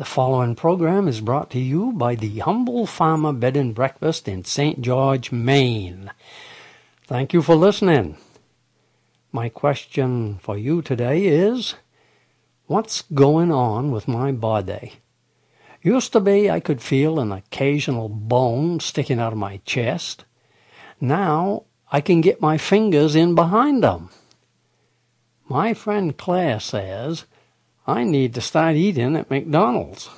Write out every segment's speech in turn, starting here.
The following program is brought to you by the Humble Farmer Bed and Breakfast in St. George, Maine. Thank you for listening. My question for you today is What's going on with my body? Used to be I could feel an occasional bone sticking out of my chest. Now I can get my fingers in behind them. My friend Claire says I need to start eating at McDonald's.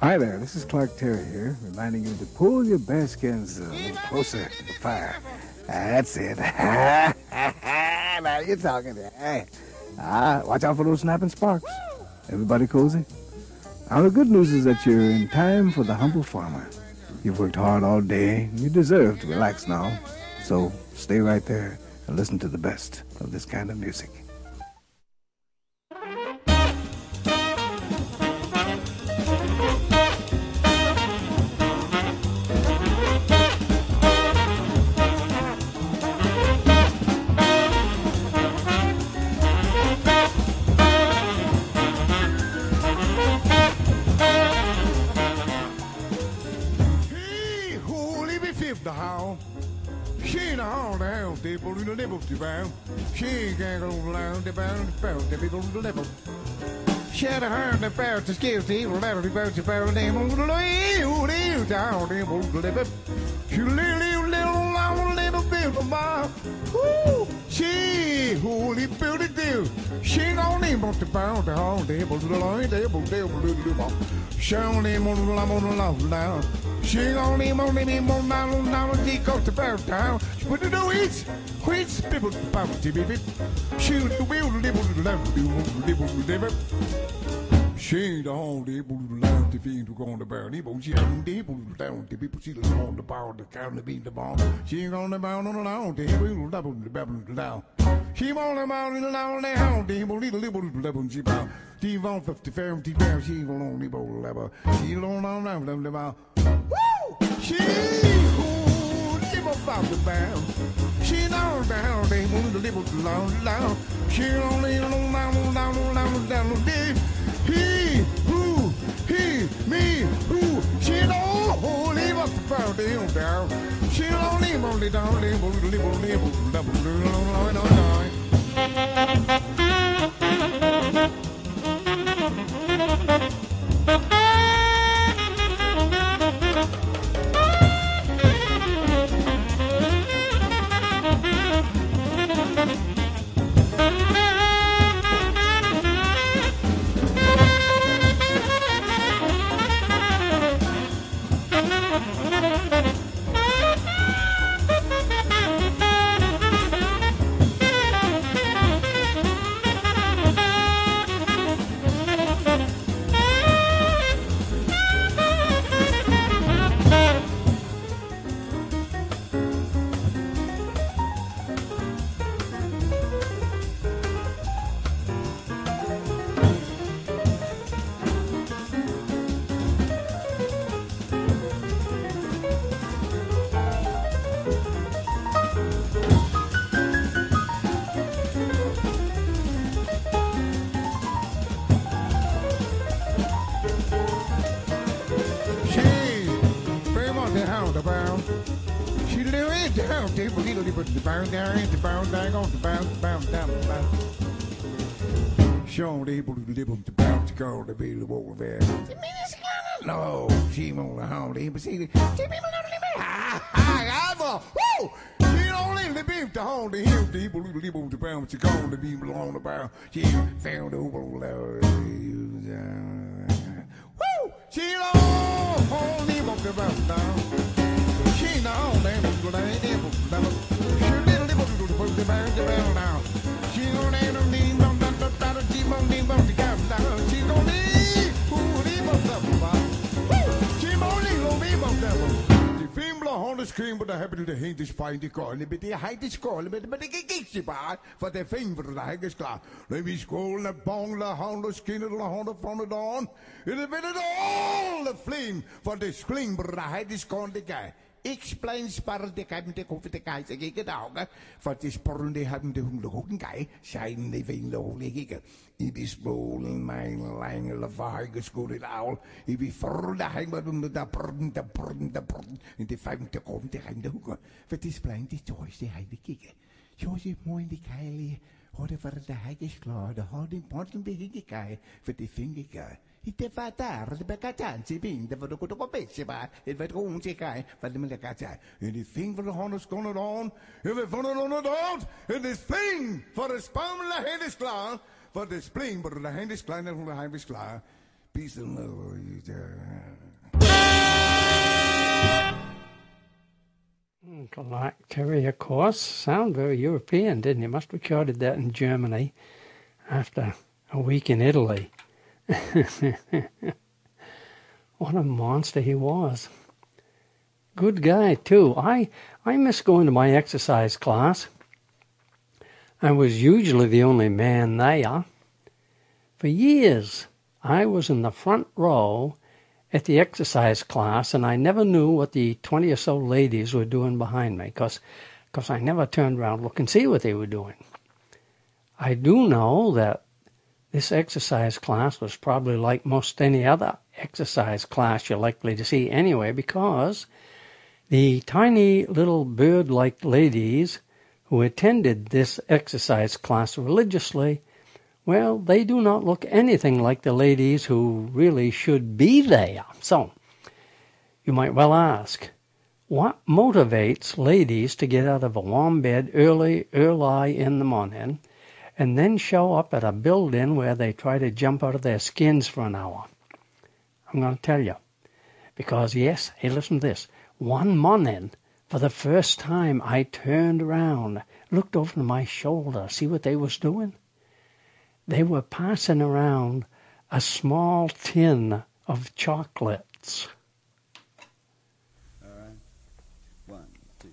Hi there, this is Clark Terry here, reminding you to pull your bearskins a little closer to the fire. That's it. now you're talking. Hey, ah, watch out for those snapping sparks. Everybody cozy? Now the good news is that you're in time for the humble farmer. You've worked hard all day. You deserve to relax now. So stay right there and listen to the best of this kind of music. bound, people in the nibbles to bound. She gaggled around the bound, bound the people in the nibbles. Shut her the bound to skills, the evil out of the bound to bound them on the little down, the evil liver. She little, little, long, little bit of my. Woo! She holy beauty do. She don't even to bound the whole table, the little table, the little table. She don't even to the little table, the little table. She only on him, on him, on my own, now and decoat the fair town. What do know is? Quits, bibble, bubble, tibby, She the wheel, nibble, left, nibble, nibble. She the home, nibble, left, the fiend who gone to bear, nibble, she ain't nibble, down, the people, she the home, the power, the cow, the beat, the bomb. She ain't on the bound, on the down, the wheel, double, the babble, down. She on the mountain, on the hound, the nibble, little, little, little, she bound. Steve on 50, 50, 50, she ain't on only, nibble, level. She alone, on the level, she who live about the bound. She down down, they move the little down down. She only on down down down down down. He, who, he, me, who, she don't leave us the foundation down. She don't leave only down, leave, leave, leave, leave, leave, leave, leave, leave, She, Sean able to live on the bounce girl to be the wall of air. No, she won't hold him, but she did. Woo! She only the beef to hold the hip, the people who live on the bound, she called the people on the bounce. She found the overlord. Woo! She don't hold him on the bound. scream, but I happen to de is fijn die kolen. Met die heid is kolen, met de gekikje baar. Voor de veen voor de hek is klaar. Leef is kolen, de bong, de honden, skin, de honden van het de En dan ben het al de vleem. De scream, but de hide is kolen, die guy. Explain spar de kan de koffie de kai se gege dauga for de sporn de haben de hum de hoken kai sein de vein de hoke gege i bis mein lang la vaige skole daul i bi for de um de prn de prn de prn in de fem de kom de hang de for de splein de choice de heide gege Josie moin die keilie Horde voor de heikes klaar, de houding ponten de hige kai, voor de vinger kai. I te fa tardi per cacciarsi, pinte, per tutto compessi, pa, per come si cai, per me le cacciare. And the thing for the going on, if it for the it this thing for the spam la is klar, for the spring, but the hand is klar, and the is klar. Peace and love. Like Terry, of course. Sound very European, didn't he? Must have recorded that in Germany after a week in Italy. what a monster he was. Good guy, too. I, I miss going to my exercise class. I was usually the only man there. For years, I was in the front row at the exercise class, and I never knew what the 20 or so ladies were doing behind me because cause I never turned around to look and see what they were doing. I do know that this exercise class was probably like most any other exercise class you're likely to see anyway because the tiny little bird like ladies who attended this exercise class religiously well, they do not look anything like the ladies who really should be there. So, you might well ask, what motivates ladies to get out of a warm bed early, early in the morning, and then show up at a building where they try to jump out of their skins for an hour? I'm going to tell you. Because, yes, hey, listen to this. One morning, for the first time, I turned around, looked over my shoulder, see what they was doing? they were passing around a small tin of chocolates. All right. One, two.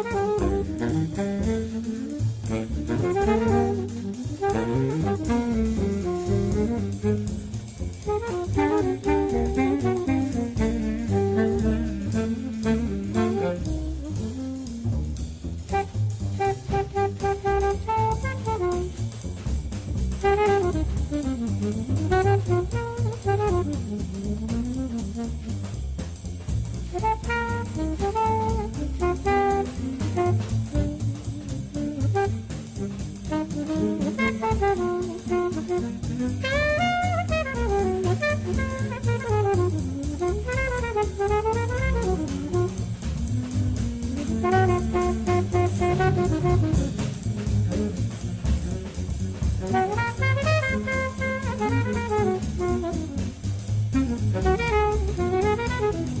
Bye.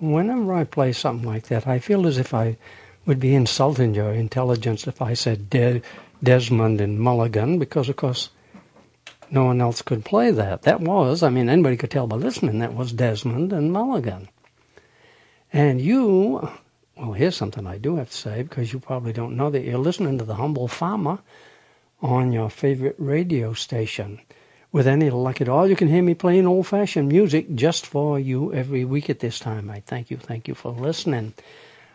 Whenever I play something like that, I feel as if I would be insulting your intelligence if I said De- Desmond and Mulligan, because of course no one else could play that. That was, I mean, anybody could tell by listening, that was Desmond and Mulligan. And you, well, here's something I do have to say, because you probably don't know that you're listening to the Humble Farmer on your favorite radio station. With any luck at all, you can hear me playing old fashioned music just for you every week at this time. I thank you, thank you for listening.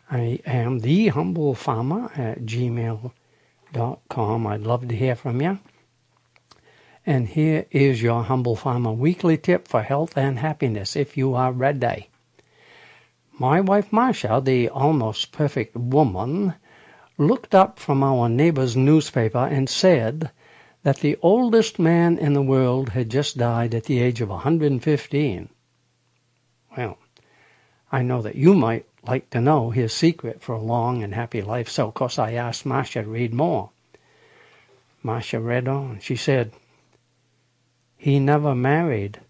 I am the humble farmer at gmail.com. I'd love to hear from you. And here is your Humble Farmer weekly tip for health and happiness if you are ready. My wife Marcia, the almost perfect woman, looked up from our neighbor's newspaper and said that the oldest man in the world had just died at the age of 115. Well, I know that you might like to know his secret for a long and happy life, so of course I asked Marcia to read more. Marcia read on. She said, he never married.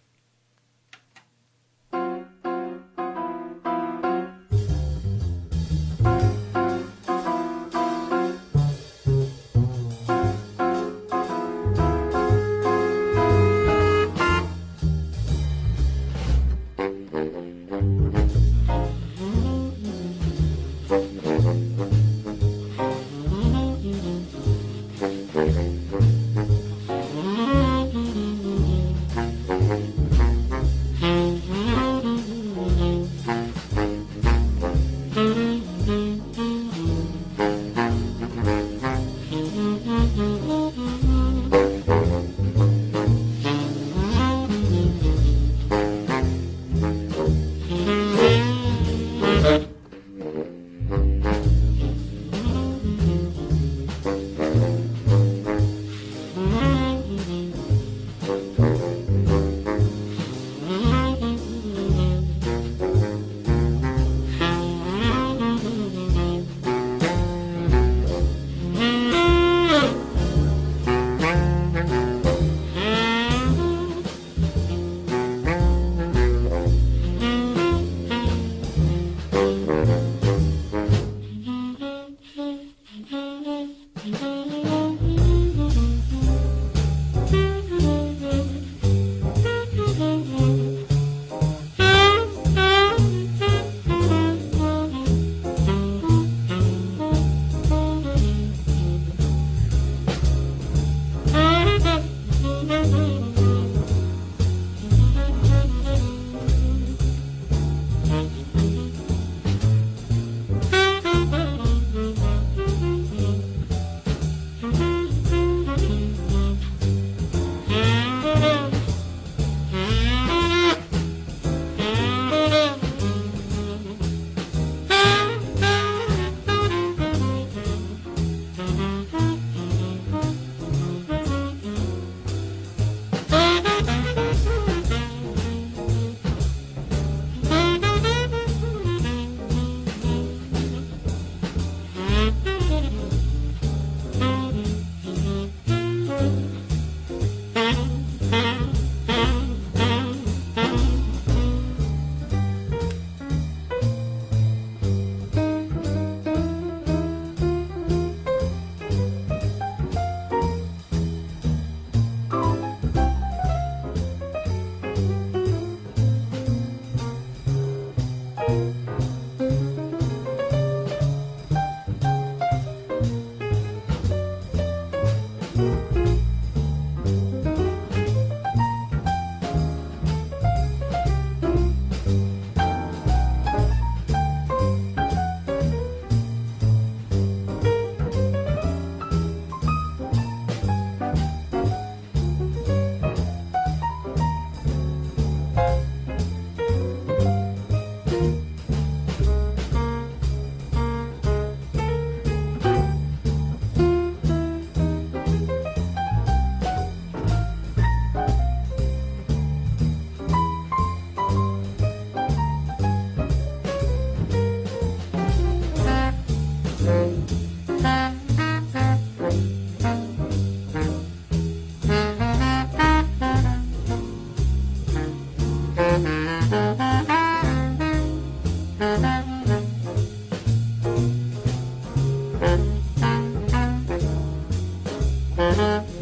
Thank you.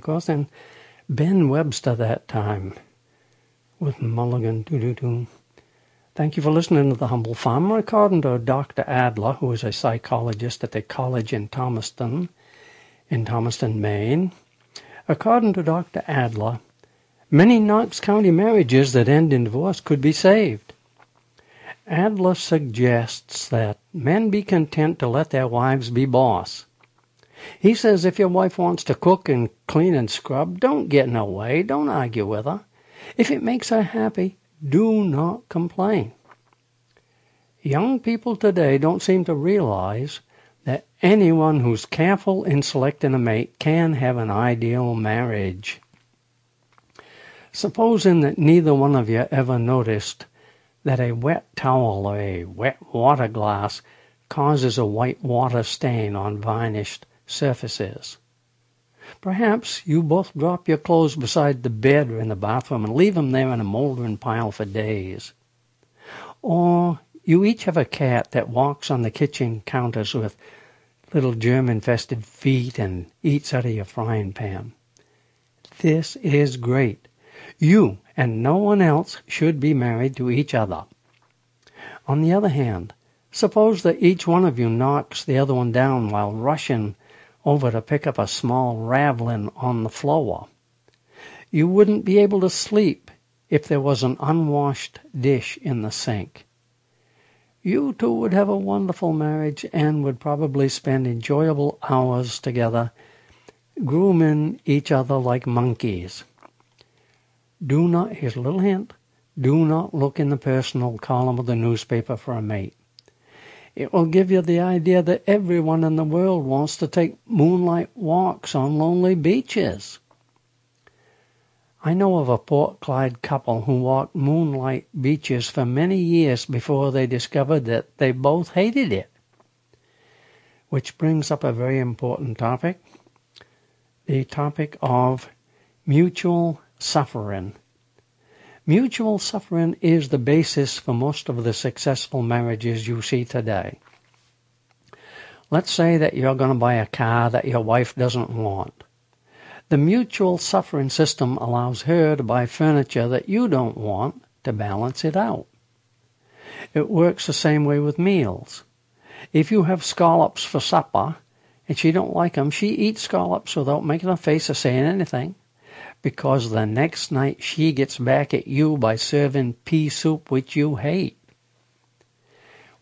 Course, and Ben Webster that time with Mulligan. Doo doo doo. Thank you for listening to The Humble Farmer. According to Dr. Adler, who is a psychologist at the college in Thomaston, in Thomaston, Maine, according to Dr. Adler, many Knox County marriages that end in divorce could be saved. Adler suggests that men be content to let their wives be boss. He says if your wife wants to cook and clean and scrub, don't get in her way, don't argue with her. If it makes her happy, do not complain. Young people today don't seem to realize that anyone who's careful in selecting a mate can have an ideal marriage. Supposing that neither one of you ever noticed that a wet towel or a wet water glass causes a white water stain on varnished surfaces. Perhaps you both drop your clothes beside the bed or in the bathroom and leave them there in a moldering pile for days. Or you each have a cat that walks on the kitchen counters with little germ infested feet and eats out of your frying pan. This is great. You and no one else should be married to each other. On the other hand, suppose that each one of you knocks the other one down while rushing over to pick up a small ravelin on the floor. You wouldn't be able to sleep if there was an unwashed dish in the sink. You two would have a wonderful marriage and would probably spend enjoyable hours together, grooming each other like monkeys. Do not, here's a little hint, do not look in the personal column of the newspaper for a mate. It will give you the idea that everyone in the world wants to take moonlight walks on lonely beaches. I know of a Port Clyde couple who walked moonlight beaches for many years before they discovered that they both hated it. Which brings up a very important topic the topic of mutual suffering. Mutual suffering is the basis for most of the successful marriages you see today. Let's say that you're going to buy a car that your wife doesn't want. The mutual suffering system allows her to buy furniture that you don't want to balance it out. It works the same way with meals. If you have scallops for supper and she don't like them, she eats scallops without making a face or saying anything because the next night she gets back at you by serving pea soup which you hate.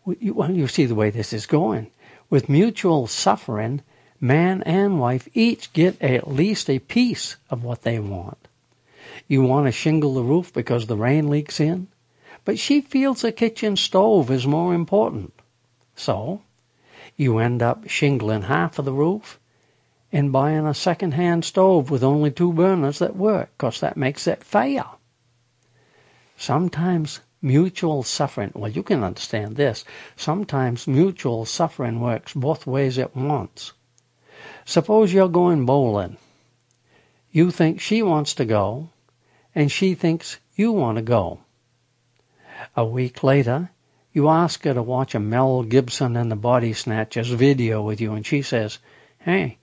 Well, you see the way this is going. With mutual suffering, man and wife each get at least a piece of what they want. You want to shingle the roof because the rain leaks in, but she feels the kitchen stove is more important. So, you end up shingling half of the roof and buying a second-hand stove with only two burners that work, because that makes it fair. Sometimes mutual suffering, well, you can understand this. Sometimes mutual suffering works both ways at once. Suppose you're going bowling. You think she wants to go, and she thinks you want to go. A week later, you ask her to watch a Mel Gibson and the Body Snatchers video with you, and she says, Hey,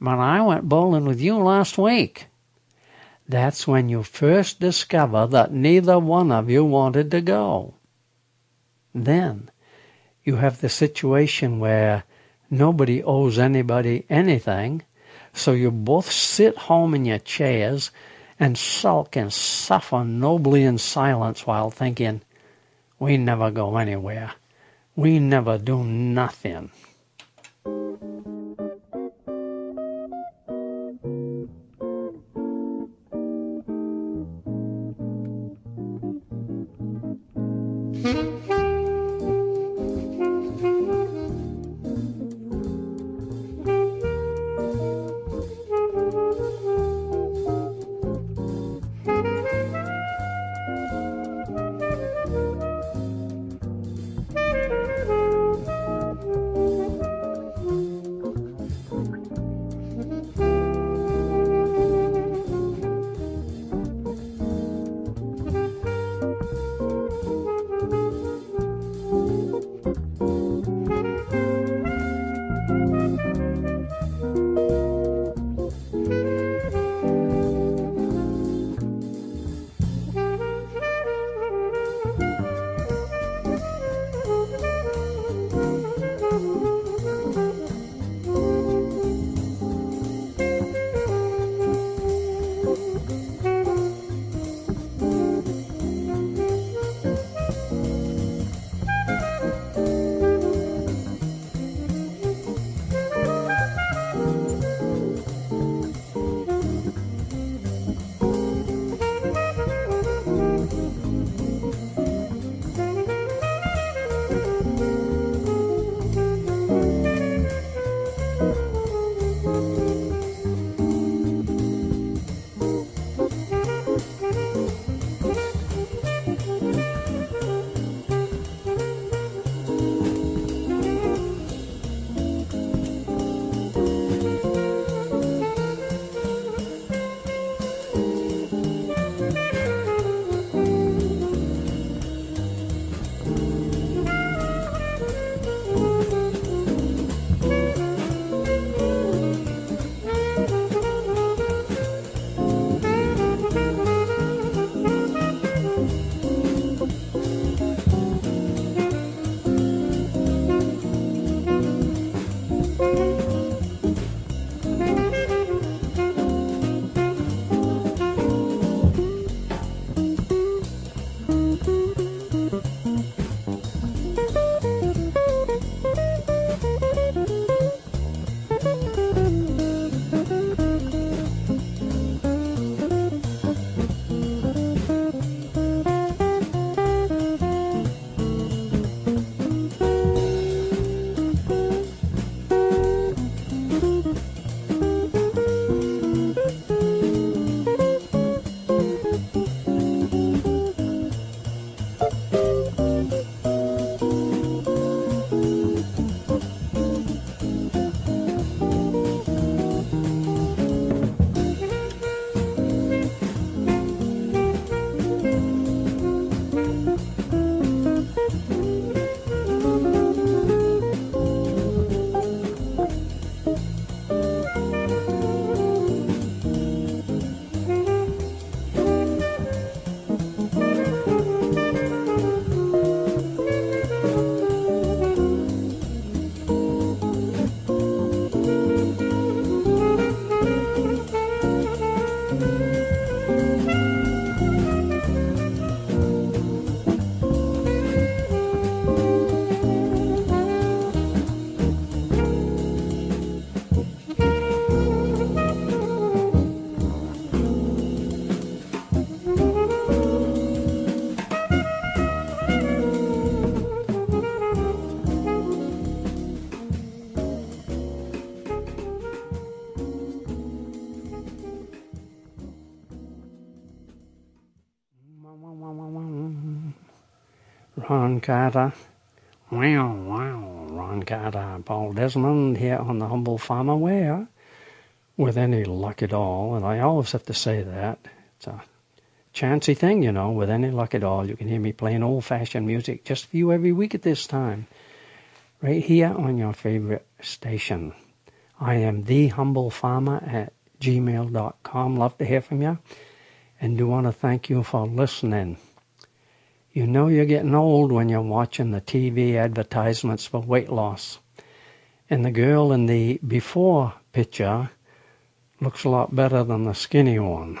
but I went bowling with you last week. That's when you first discover that neither one of you wanted to go. Then you have the situation where nobody owes anybody anything, so you both sit home in your chairs and sulk and suffer nobly in silence while thinking, we never go anywhere. We never do nothing. Mm-hmm. Ron Carter. Wow, wow, Ron Carter, Paul Desmond here on the Humble Farmer. Where, with any luck at all, and I always have to say that, it's a chancy thing, you know, with any luck at all, you can hear me playing old fashioned music just for you every week at this time. Right here on your favorite station. I am the humble farmer at gmail.com. Love to hear from you. And do want to thank you for listening. You know you're getting old when you're watching the TV advertisements for weight loss. And the girl in the before picture looks a lot better than the skinny one.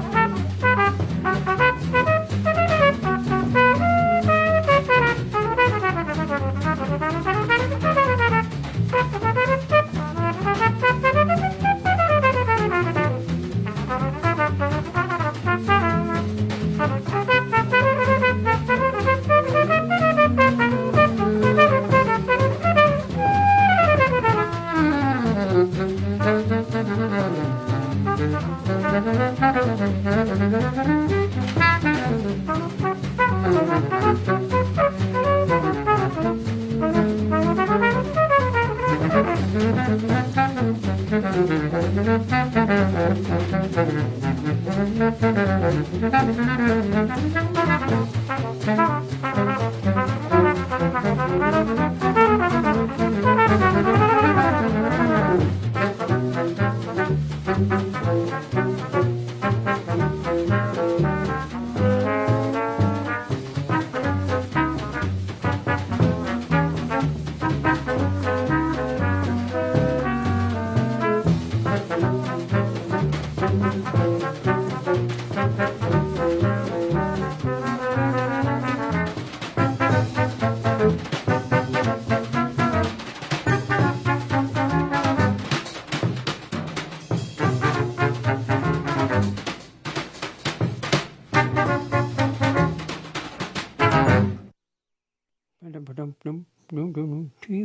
Two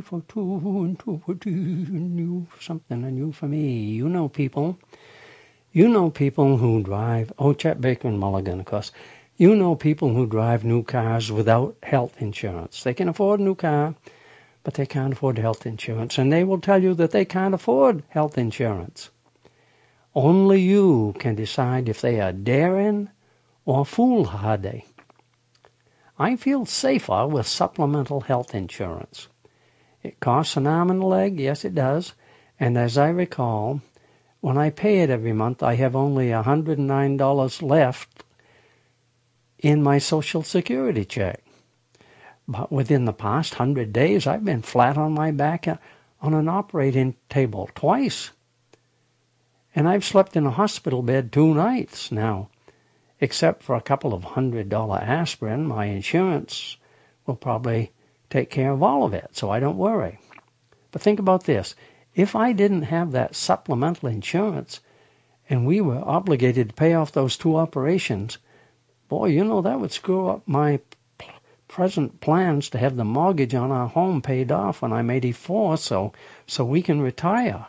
for two and two for two, new something and new for me. You know people. You know people who drive, oh, Chet Baker and Mulligan, of course. You know people who drive new cars without health insurance. They can afford a new car, but they can't afford health insurance. And they will tell you that they can't afford health insurance. Only you can decide if they are daring or foolhardy. I feel safer with supplemental health insurance. It costs an arm and a leg, yes, it does. And as I recall, when I pay it every month, I have only $109 left in my Social Security check. But within the past hundred days, I've been flat on my back uh, on an operating table twice. And I've slept in a hospital bed two nights now. Except for a couple of hundred dollar aspirin, my insurance will probably take care of all of it, so I don't worry. But think about this. If I didn't have that supplemental insurance and we were obligated to pay off those two operations, boy, you know, that would screw up my p- present plans to have the mortgage on our home paid off when I'm 84 so so we can retire.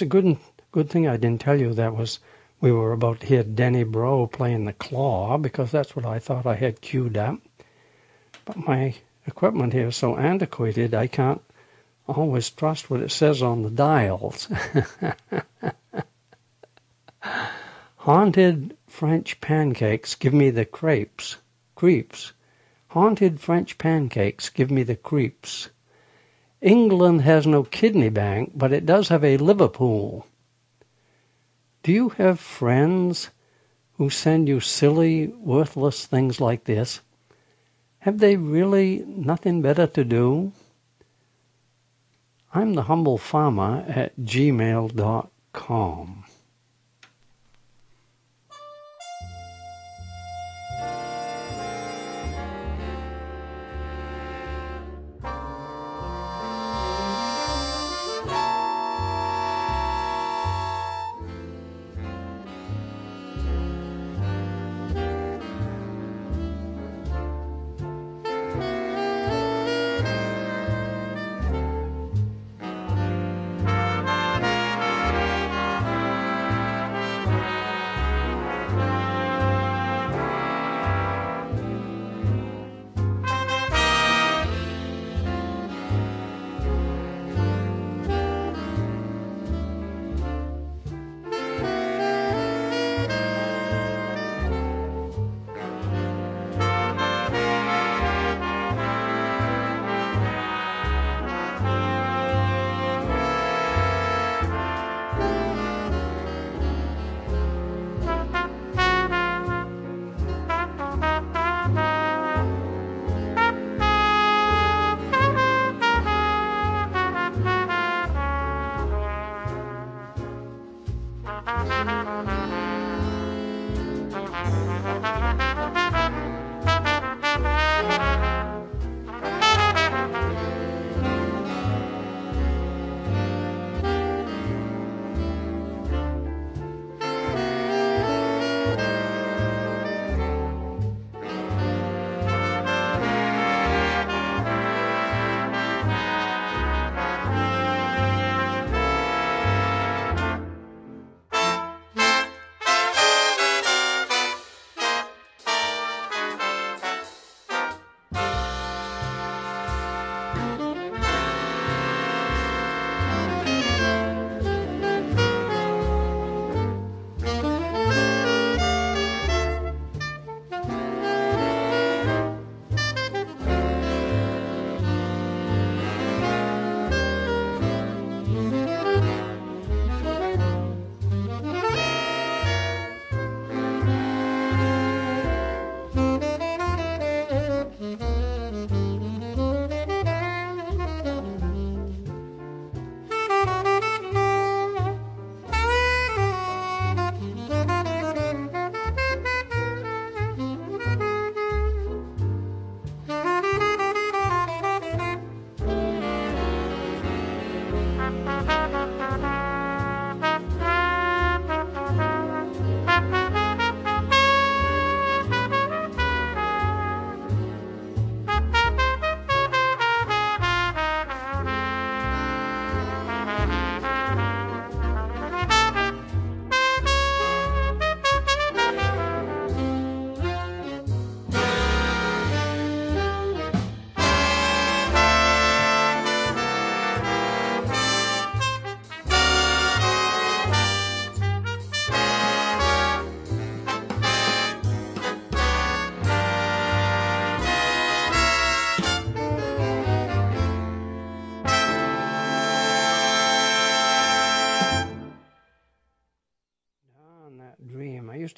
It's a good good thing I didn't tell you that was we were about to hear Denny Bro playing the claw because that's what I thought I had queued up. But my equipment here is so antiquated I can't always trust what it says on the dials. Haunted French pancakes give me the crepes, creeps. Haunted French pancakes give me the creeps. England has no kidney bank, but it does have a Liverpool. Do you have friends who send you silly, worthless things like this? Have they really nothing better to do? I'm the humble farmer at gmail.com.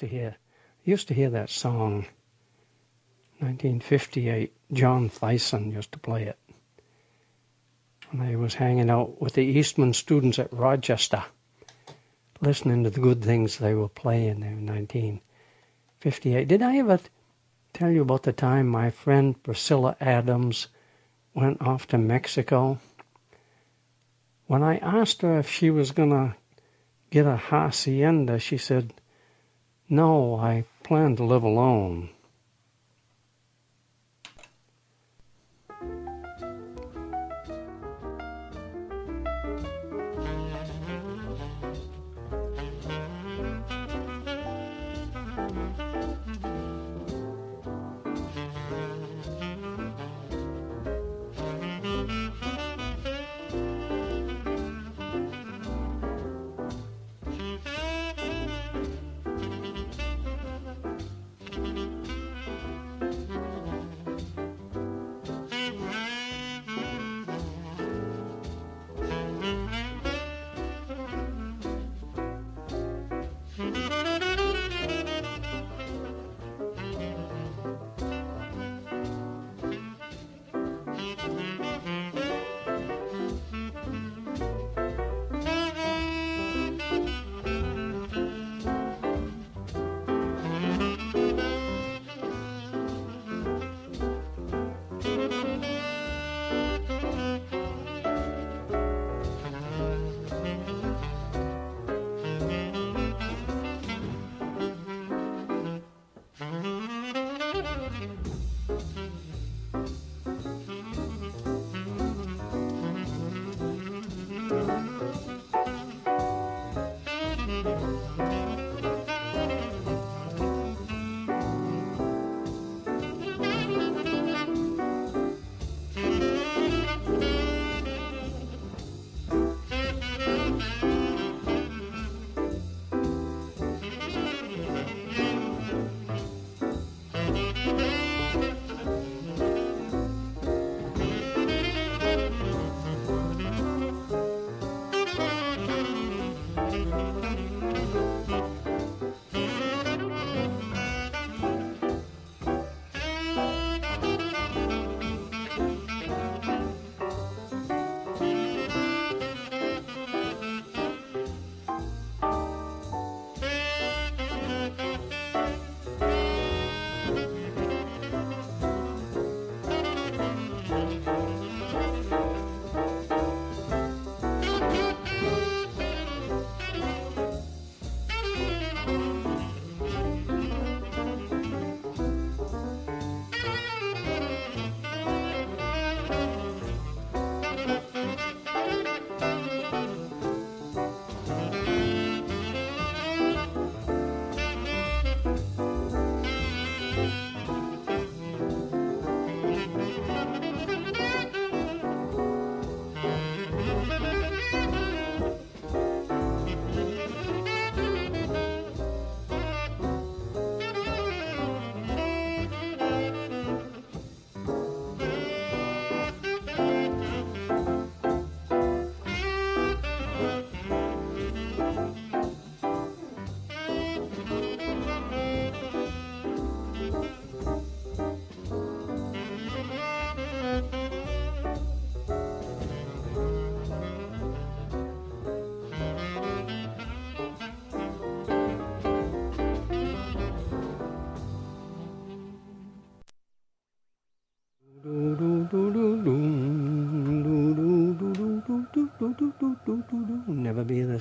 to hear used to hear that song. 1958. John Theissen used to play it. When I was hanging out with the Eastman students at Rochester, listening to the good things they were playing in 1958. Did I ever tell you about the time my friend Priscilla Adams went off to Mexico? When I asked her if she was going to get a hacienda, she said, no, I plan to live alone.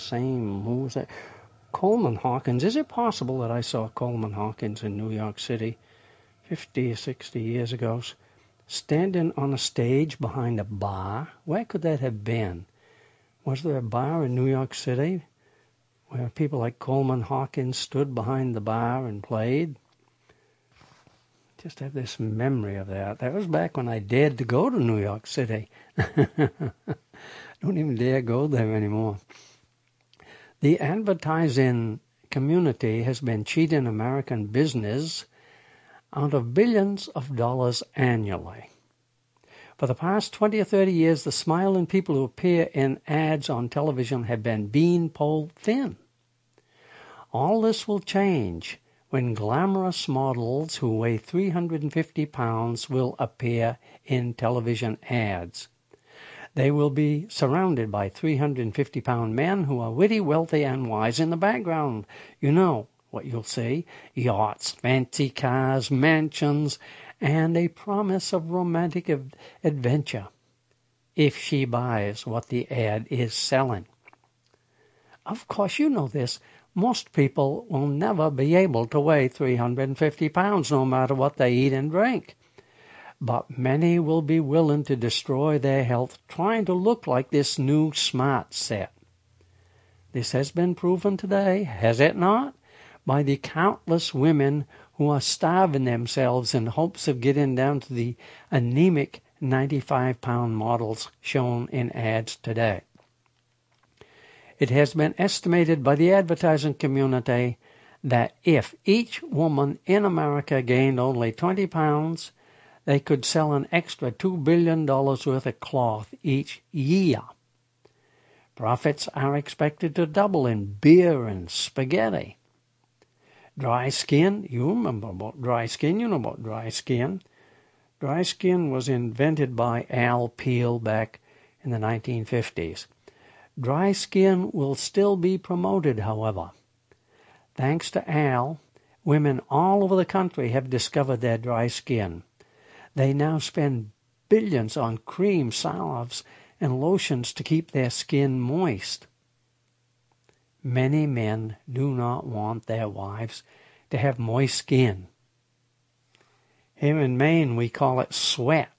Same. Who was that? Coleman Hawkins. Is it possible that I saw Coleman Hawkins in New York City 50 or 60 years ago, standing on a stage behind a bar? Where could that have been? Was there a bar in New York City where people like Coleman Hawkins stood behind the bar and played? Just have this memory of that. That was back when I dared to go to New York City. Don't even dare go there anymore. The advertising community has been cheating American business out of billions of dollars annually. For the past 20 or 30 years, the smiling people who appear in ads on television have been beanpole thin. All this will change when glamorous models who weigh 350 pounds will appear in television ads. They will be surrounded by 350 pound men who are witty, wealthy, and wise in the background. You know what you'll see yachts, fancy cars, mansions, and a promise of romantic adventure if she buys what the ad is selling. Of course, you know this. Most people will never be able to weigh 350 pounds no matter what they eat and drink but many will be willing to destroy their health trying to look like this new smart set. This has been proven today, has it not? By the countless women who are starving themselves in hopes of getting down to the anemic 95 pound models shown in ads today. It has been estimated by the advertising community that if each woman in America gained only 20 pounds, they could sell an extra $2 billion worth of cloth each year. Profits are expected to double in beer and spaghetti. Dry skin, you remember about dry skin, you know about dry skin. Dry skin was invented by Al Peel back in the 1950s. Dry skin will still be promoted, however. Thanks to Al, women all over the country have discovered their dry skin. They now spend billions on cream, salves, and lotions to keep their skin moist. Many men do not want their wives to have moist skin. Here in Maine, we call it sweat.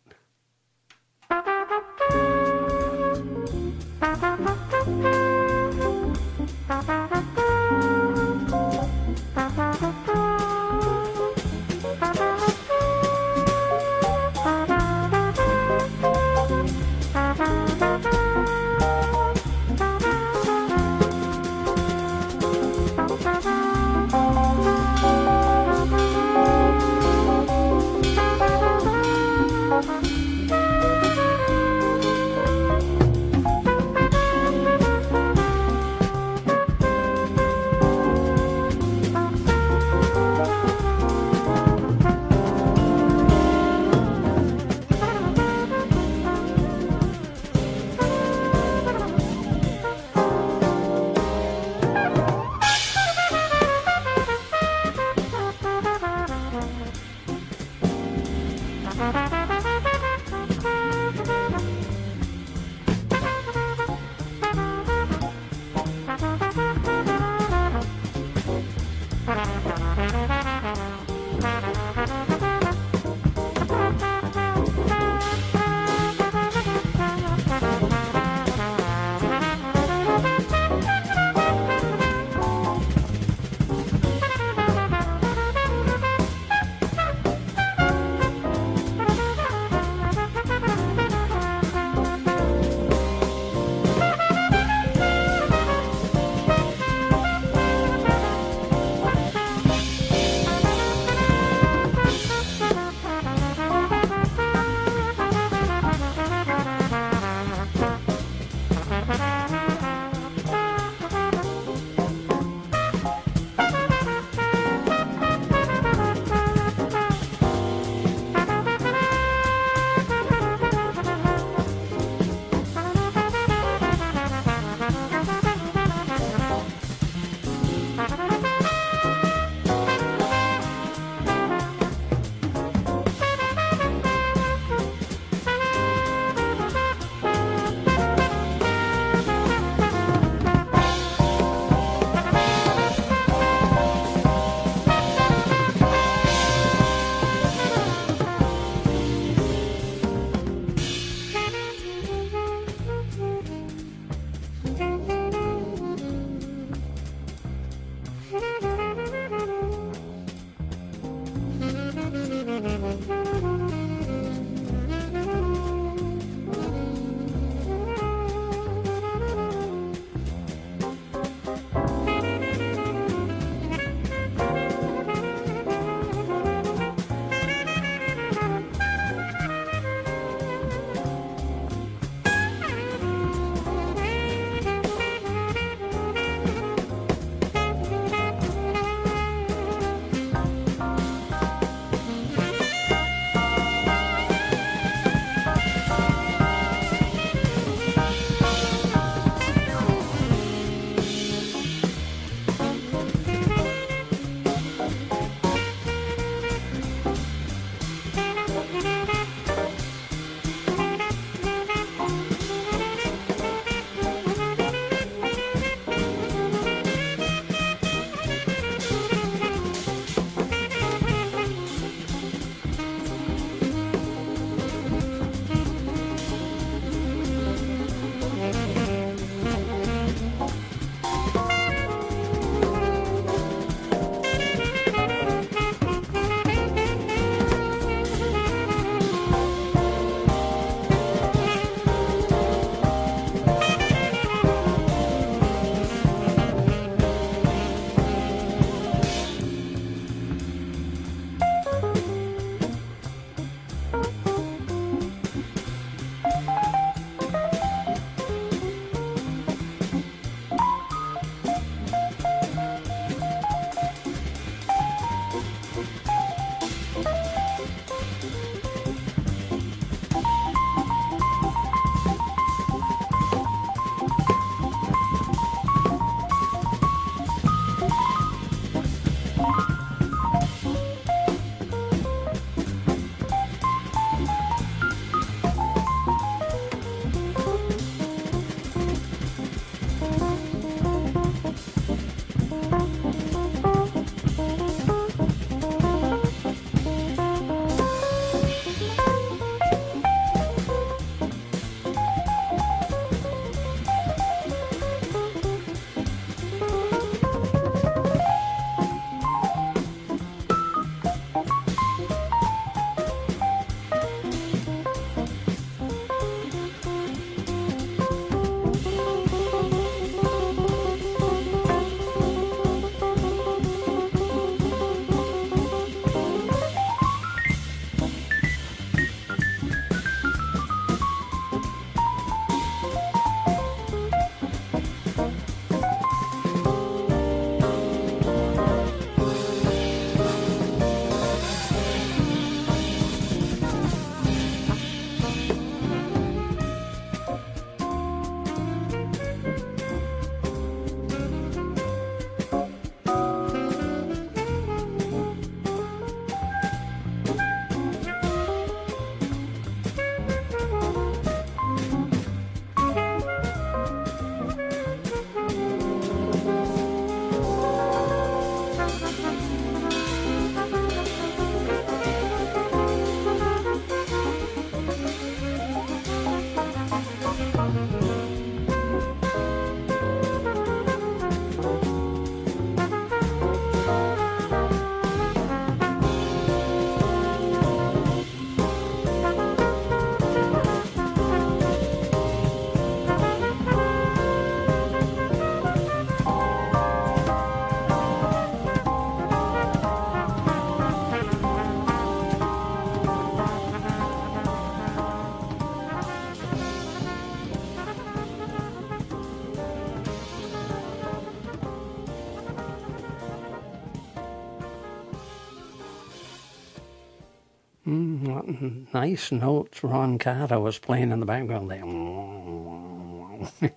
Nice notes Ron Carter was playing in the background there.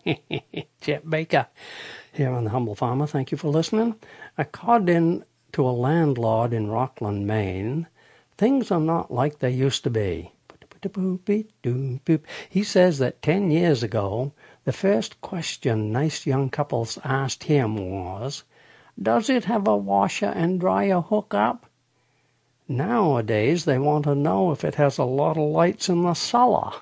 Chet Baker here on The Humble Farmer. Thank you for listening. According to a landlord in Rockland, Maine, things are not like they used to be. He says that 10 years ago, the first question nice young couples asked him was, Does it have a washer and dryer hookup? Nowadays, they want to know if it has a lot of lights in the cellar.